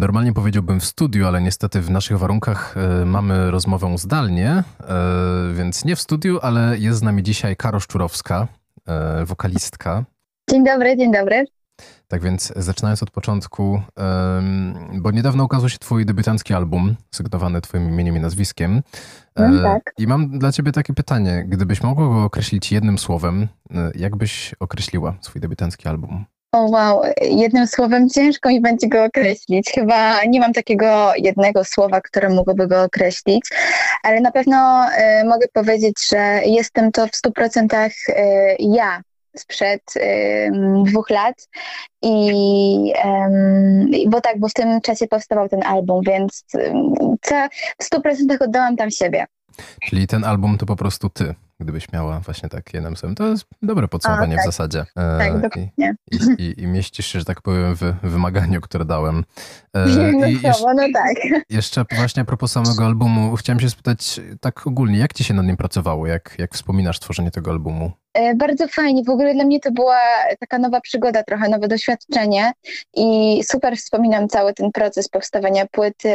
Normalnie powiedziałbym w studiu, ale niestety w naszych warunkach e, mamy rozmowę zdalnie, e, więc nie w studiu, ale jest z nami dzisiaj Karo Szczurowska, e, wokalistka. Dzień dobry, dzień dobry. Tak więc zaczynając od początku, bo niedawno ukazał się twój debiutancki album, sygnowany twoim imieniem i nazwiskiem. No, tak. I mam dla ciebie takie pytanie. Gdybyś mogła go określić jednym słowem, jak byś określiła swój debiutancki album? O wow, jednym słowem ciężko mi będzie go określić. Chyba nie mam takiego jednego słowa, które mogłoby go określić, ale na pewno y, mogę powiedzieć, że jestem to w stu procentach y, ja sprzed y, dwóch lat i bo tak, bo w tym czasie powstawał ten album, więc co, w stu procentach oddałam tam siebie. Czyli ten album to po prostu ty gdybyś miała właśnie tak jednym słowem. To jest dobre podsumowanie tak. w zasadzie. E, tak, dokładnie. I, i, I, mieścisz się, że tak powiem, w wymaganiu, które dałem. E, no, I jeszcze, no tak. Jeszcze właśnie a propos samego albumu, chciałem się spytać tak ogólnie, jak ci się nad nim pracowało? Jak, jak wspominasz tworzenie tego albumu? E, bardzo fajnie. W ogóle dla mnie to była taka nowa przygoda, trochę nowe doświadczenie. I super wspominam cały ten proces powstawania płyty,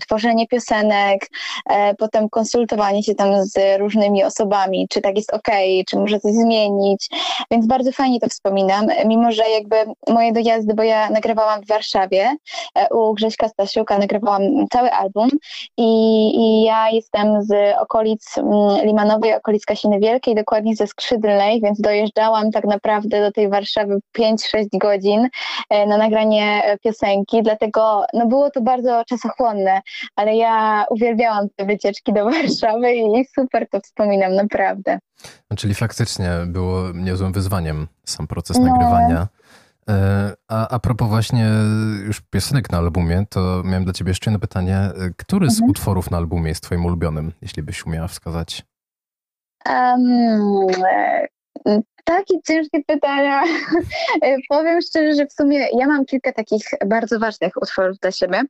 tworzenie piosenek, e, potem konsultowanie się tam z różnymi osobami, czy tak jest ok, czy może coś zmienić, więc bardzo fajnie to wspominam, mimo że jakby moje dojazdy, bo ja nagrywałam w Warszawie e, u Grześka Stasiuka, nagrywałam cały album. I, i ja jestem z okolic mm, Limanowej, okolic Kasiny Wielkiej, dokładnie ze Skrzydlnej, więc dojeżdżałam tak naprawdę do tej Warszawy 5-6 godzin e, na nagranie piosenki, dlatego no było to bardzo czasochłonne, ale ja uwielbiałam te wycieczki do Warszawy i super to wspominam, naprawdę. No, czyli faktycznie było niezłym wyzwaniem sam proces no. nagrywania. E, a, a propos właśnie już piosenek na albumie, to miałem dla ciebie jeszcze jedno pytanie. Który z mhm. utworów na albumie jest twoim ulubionym, jeśli byś umiała wskazać? Um, takie ciężkie pytania. Powiem szczerze, że w sumie ja mam kilka takich bardzo ważnych utworów dla siebie,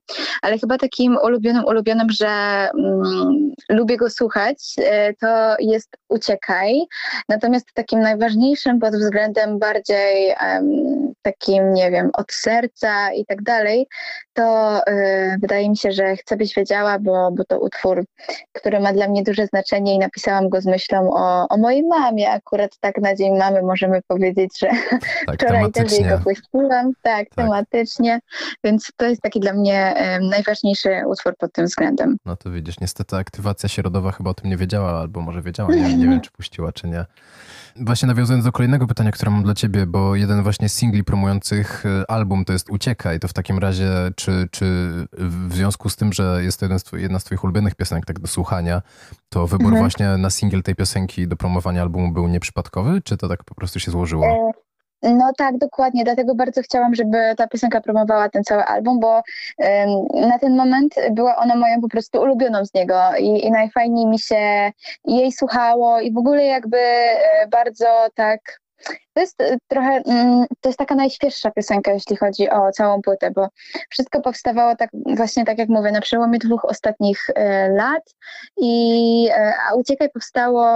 ale chyba takim ulubionym, ulubionym, że mm, lubię go słuchać, e, to jest Uciekaj. Natomiast takim najważniejszym pod względem bardziej um, takim, nie wiem, od serca i tak dalej, to y, wydaje mi się, że chcę byś wiedziała, bo, bo to utwór, który ma dla mnie duże znaczenie i napisałam go z myślą o, o mojej mamie. Akurat tak na dzień mamy możemy powiedzieć, że tak, wczoraj też jej go puściłam. Tak, tak, tematycznie. Więc to jest taki dla mnie y, najważniejszy utwór pod tym względem. No to widzisz, niestety aktywacja środowa chyba o tym nie wiedziała, albo może wiedziała, nie, nie wiem, czy puściła, czy nie. Właśnie nawiązując do kolejnego pytania, które mam dla ciebie, bo jeden właśnie z singli promujących e, album to jest Uciekaj, to w takim razie czy, czy w związku z tym, że jest to jeden z jedna z twoich ulubionych piosenek tak do słuchania, to wybór mhm. właśnie na singiel tej piosenki do promowania albumu był nieprzypadkowy, czy to tak po prostu się złożyło? E, no tak, dokładnie. Dlatego bardzo chciałam, żeby ta piosenka promowała ten cały album, bo na ten moment była ona moją po prostu ulubioną z niego i, i najfajniej mi się jej słuchało i w ogóle jakby e, bardzo tak to jest e, trochę, mm, to jest taka najświeższa piosenka, jeśli chodzi o całą płytę, bo wszystko powstawało tak właśnie tak jak mówię, na przełomie dwóch ostatnich e, lat i a Uciekaj powstało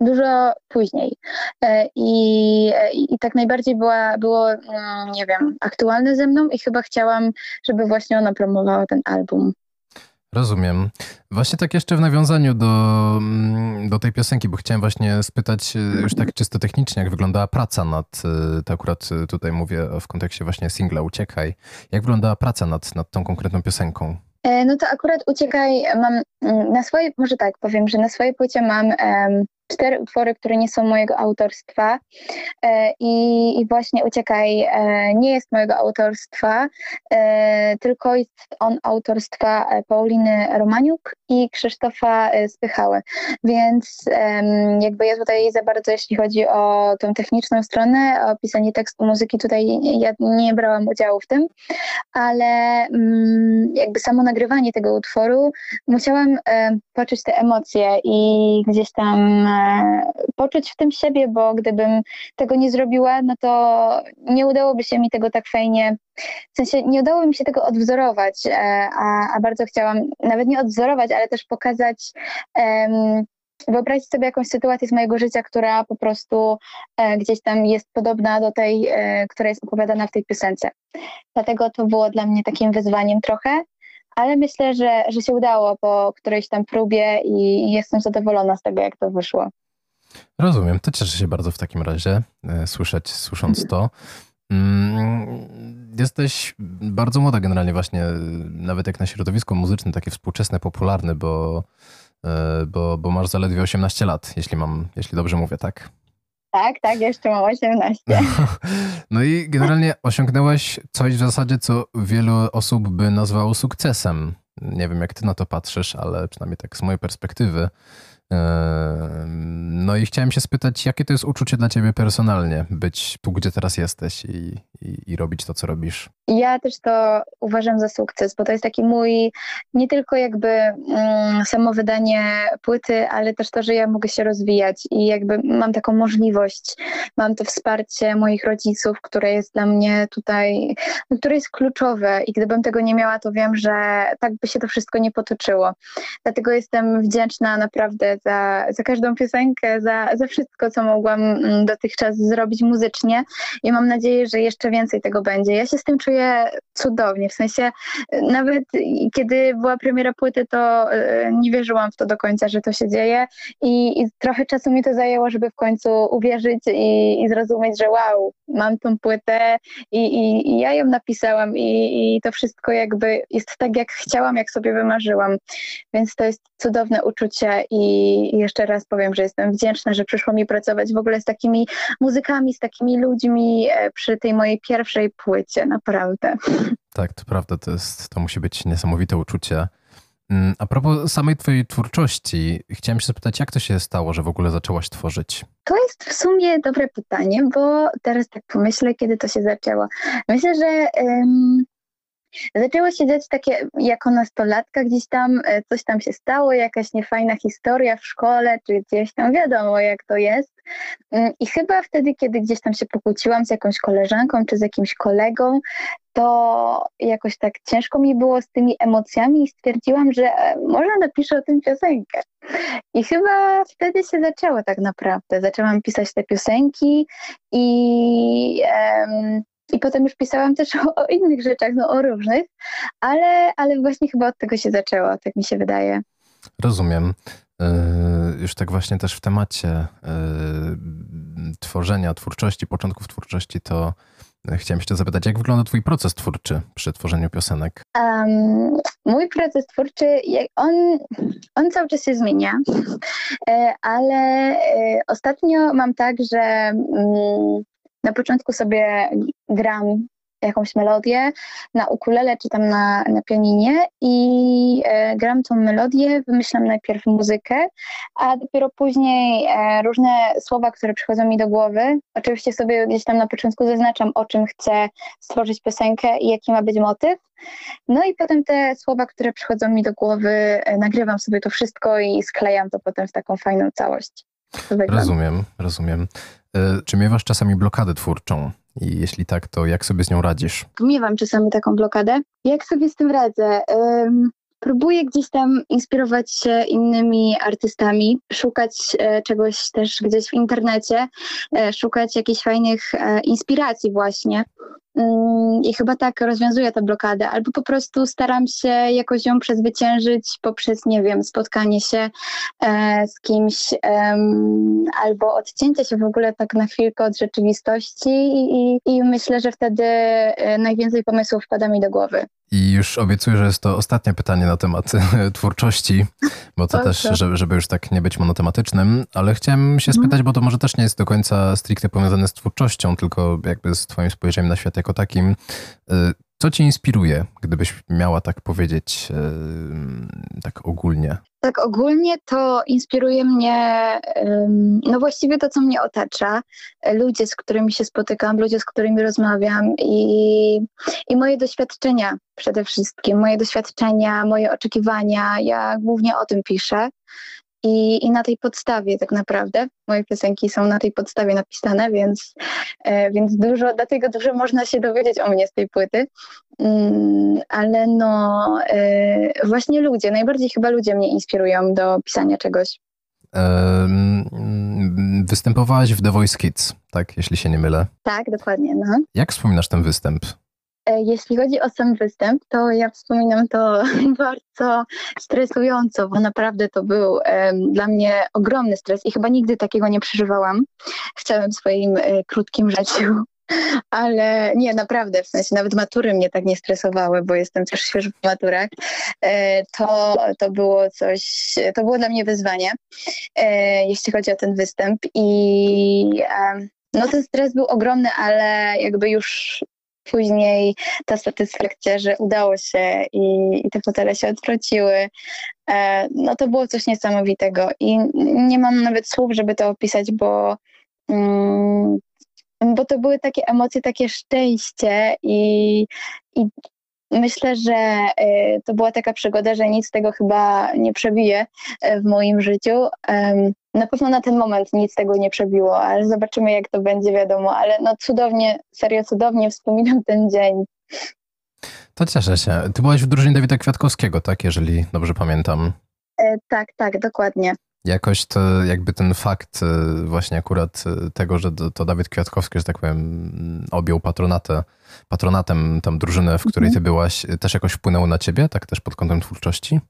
dużo później. E, I, i tak najbardziej była, było, mm, nie wiem, aktualne ze mną i chyba chciałam, żeby właśnie ona promowała ten album. Rozumiem. Właśnie tak jeszcze w nawiązaniu do, mm, do tej piosenki, bo chciałem właśnie spytać e, już tak czysto technicznie, jak wyglądała praca nad, e, to akurat tutaj mówię w kontekście właśnie singla Uciekaj, jak wyglądała praca nad, nad tą konkretną piosenką? No to akurat Uciekaj mam na swojej, może tak powiem, że na swojej płycie mam um, cztery utwory, które nie są mojego autorstwa e, i, i właśnie Uciekaj e, nie jest mojego autorstwa, e, tylko jest on autorstwa Pauliny Romaniuk i Krzysztofa Spychały, więc jakby ja tutaj za bardzo, jeśli chodzi o tą techniczną stronę, o pisanie tekstu muzyki, tutaj ja nie brałam udziału w tym, ale mm, jakby samo nagrywanie tego utworu musiałam poczuć te emocje i gdzieś tam poczuć w tym siebie, bo gdybym tego nie zrobiła, no to nie udałoby się mi tego tak fajnie, w sensie nie udało mi się tego odwzorować, e, a, a bardzo chciałam nawet nie odwzorować, ale też pokazać wyobrazić sobie jakąś sytuację z mojego życia, która po prostu e, gdzieś tam jest podobna do tej, e, która jest opowiadana w tej piosence. Dlatego to było dla mnie takim wyzwaniem trochę, ale myślę, że, że się udało po którejś tam próbie i jestem zadowolona z tego, jak to wyszło. Rozumiem, to cieszę się bardzo w takim razie e, słyszeć, słysząc to. Mm, jesteś bardzo młoda generalnie właśnie, nawet jak na środowisko muzyczne, takie współczesne, popularne, bo, e, bo, bo masz zaledwie 18 lat, jeśli mam, jeśli dobrze mówię, tak? Tak, tak, jeszcze mam 18. No i generalnie osiągnęłaś coś w zasadzie, co wielu osób by nazwało sukcesem. Nie wiem, jak ty na to patrzysz, ale przynajmniej tak z mojej perspektywy. No i chciałem się spytać, jakie to jest uczucie dla ciebie personalnie, być tu, gdzie teraz jesteś i, i, i, robić to, co robisz? Ja też to uważam za sukces, bo to jest taki mój, nie tylko jakby mm, samo wydanie płyty, ale też to, że ja mogę się rozwijać i jakby mam taką możliwość, mam to wsparcie moich rodziców, które jest dla mnie tutaj, no, które jest kluczowe i gdybym tego nie miała, to wiem, że tak by się to wszystko nie potoczyło. Dlatego jestem wdzięczna naprawdę za, za każdą piosenkę, za, za wszystko, co mogłam mm, dotychczas zrobić muzycznie. I mam nadzieję, że jeszcze więcej tego będzie. Ja się z tym czuję cudownie, w sensie nawet kiedy była premiera płyty, to e, nie wierzyłam w to do końca, że to się dzieje. I, i trochę czasu mi to zajęło, żeby w końcu uwierzyć i, i zrozumieć, że wow, mam tą płytę i, i, i ja ją napisałam i, i to wszystko jakby jest tak, jak chciałam, jak sobie wymarzyłam, więc to jest cudowne uczucie i i jeszcze raz powiem, że jestem wdzięczna, że przyszło mi pracować w ogóle z takimi muzykami, z takimi ludźmi e, przy tej mojej pierwszej płycie, naprawdę. Tak, to prawda, to, jest, to musi być niesamowite uczucie. Mm, a propos samej twojej twórczości, chciałem się zapytać, jak to się stało, że w ogóle zaczęłaś tworzyć? To jest w sumie dobre pytanie, bo teraz tak pomyślę, kiedy to się zaczęło. Myślę, że um, Zaczęło się dziać takie jako nastolatka, gdzieś tam e, coś tam się stało, jakaś niefajna historia w szkole, czy gdzieś tam wiadomo jak to jest. Mm, I chyba wtedy, kiedy gdzieś tam się pokłóciłam z jakąś koleżanką czy z jakimś kolegą, to jakoś tak ciężko mi było z tymi emocjami i stwierdziłam, że e, może napiszę o tym piosenkę. I chyba wtedy się zaczęło tak naprawdę. Zaczęłam pisać te piosenki i um, i potem już pisałam też o, o, innych rzeczach, no o różnych, ale, ale właśnie chyba od tego się zaczęło, tak mi się wydaje. Rozumiem. Yy, już tak właśnie też w temacie yy, tworzenia, twórczości, początków twórczości, to chciałem jeszcze zapytać, jak wygląda Twój proces twórczy przy tworzeniu piosenek? Um, mój proces twórczy, on, on cały czas się zmienia, e, ale ostatnio mam tak, że mm, na początku sobie gram jakąś melodię na ukulele czy tam na, na pianinie i e, gram tą melodię, wymyślam najpierw muzykę, a dopiero później e, różne słowa, które przychodzą mi do głowy. Oczywiście sobie gdzieś tam na początku zaznaczam, o czym chcę stworzyć piosenkę i jaki ma być motyw. No i potem te słowa, które przychodzą mi do głowy, e, nagrywam sobie to wszystko i sklejam to potem w taką fajną całość. Rozumiem, rozumiem. E, czy miewasz czasami blokadę twórczą? I jeśli tak, to jak sobie z nią radzisz? Miewam czasami taką blokadę. Jak sobie z tym radzę? Um, próbuję gdzieś tam inspirować się innymi artystami, szukać e, czegoś też gdzieś w internecie, e, szukać jakichś fajnych inspiracji właśnie. Mm, I chyba tak rozwiązuję tę blokadę, albo po prostu staram się jakoś ją przezwyciężyć poprzez, nie wiem, spotkanie się e, z kimś, albo odcięcie się w ogóle tak na chwilkę od rzeczywistości i, i myślę, że wtedy e, najwięcej pomysłów wpada mi do głowy. I już obiecuję, że jest to ostatnie pytanie na temat twórczości, bo to też, żeby, żeby już tak nie być monotematycznym, ale chciałem się mhm. spytać, bo to może też nie jest do końca stricte powiązane z twórczością, tylko jakby z twoim spojrzeniem na świat jako takim. Co cię inspiruje, gdybyś miała tak powiedzieć, y, tak ogólnie? Tak ogólnie to inspiruje mnie, no właściwie to, co mnie otacza, ludzie, z którymi się spotykam, ludzie, z którymi rozmawiam i, i moje doświadczenia przede wszystkim, moje doświadczenia, moje oczekiwania. Ja głównie o tym piszę. I, I na tej podstawie tak naprawdę, moje piosenki są na tej podstawie napisane, więc, e, więc dużo, dlatego dużo można się dowiedzieć o mnie z tej płyty. Mm, ale no e, właśnie ludzie, najbardziej chyba ludzie mnie inspirują do pisania czegoś. Występowałaś w The Voice Kids, tak, jeśli się nie mylę. Tak, dokładnie. No. Jak wspominasz ten występ? E, Jeśli chodzi o sam występ, to ja wspominam to bardzo stresująco, bo naprawdę to był dla mnie ogromny stres i chyba nigdy takiego nie przeżywałam w całym swoim e, krótkim życiu. Ale nie, naprawdę, w sensie nawet matury mnie tak nie stresowały, bo jestem też świeżo po maturach. E, To, to było coś, to było dla mnie wyzwanie, jeśli chodzi o ten występ. I no ten stres był ogromny, ale jakby już później ta satysfakcja, że udało się i, i te fotele się odwróciły, e, no to było coś niesamowitego i nie mam nawet słów, żeby to opisać, bo, mm, bo to były takie emocje, takie szczęście i, i myślę, że e, to była taka przygoda, że nic tego chyba nie przebije e, w moim życiu. Na pewno na ten moment nic tego nie przebiło, ale zobaczymy jak to będzie, wiadomo. Ale no cudownie, serio cudownie wspominam ten dzień. To cieszę się. Ty byłaś w drużynie Dawida Kwiatkowskiego, tak, jeżeli dobrze pamiętam. E, tak, tak, dokładnie. Jakoś to jakby ten fakt e, właśnie akurat e, tego, że to Dawid Kwiatkowski, że tak powiem, objął patronatę, patronatem tam drużynę, w której ty byłaś, e, też jakoś wpłynęło na ciebie, tak też pod kątem twórczości?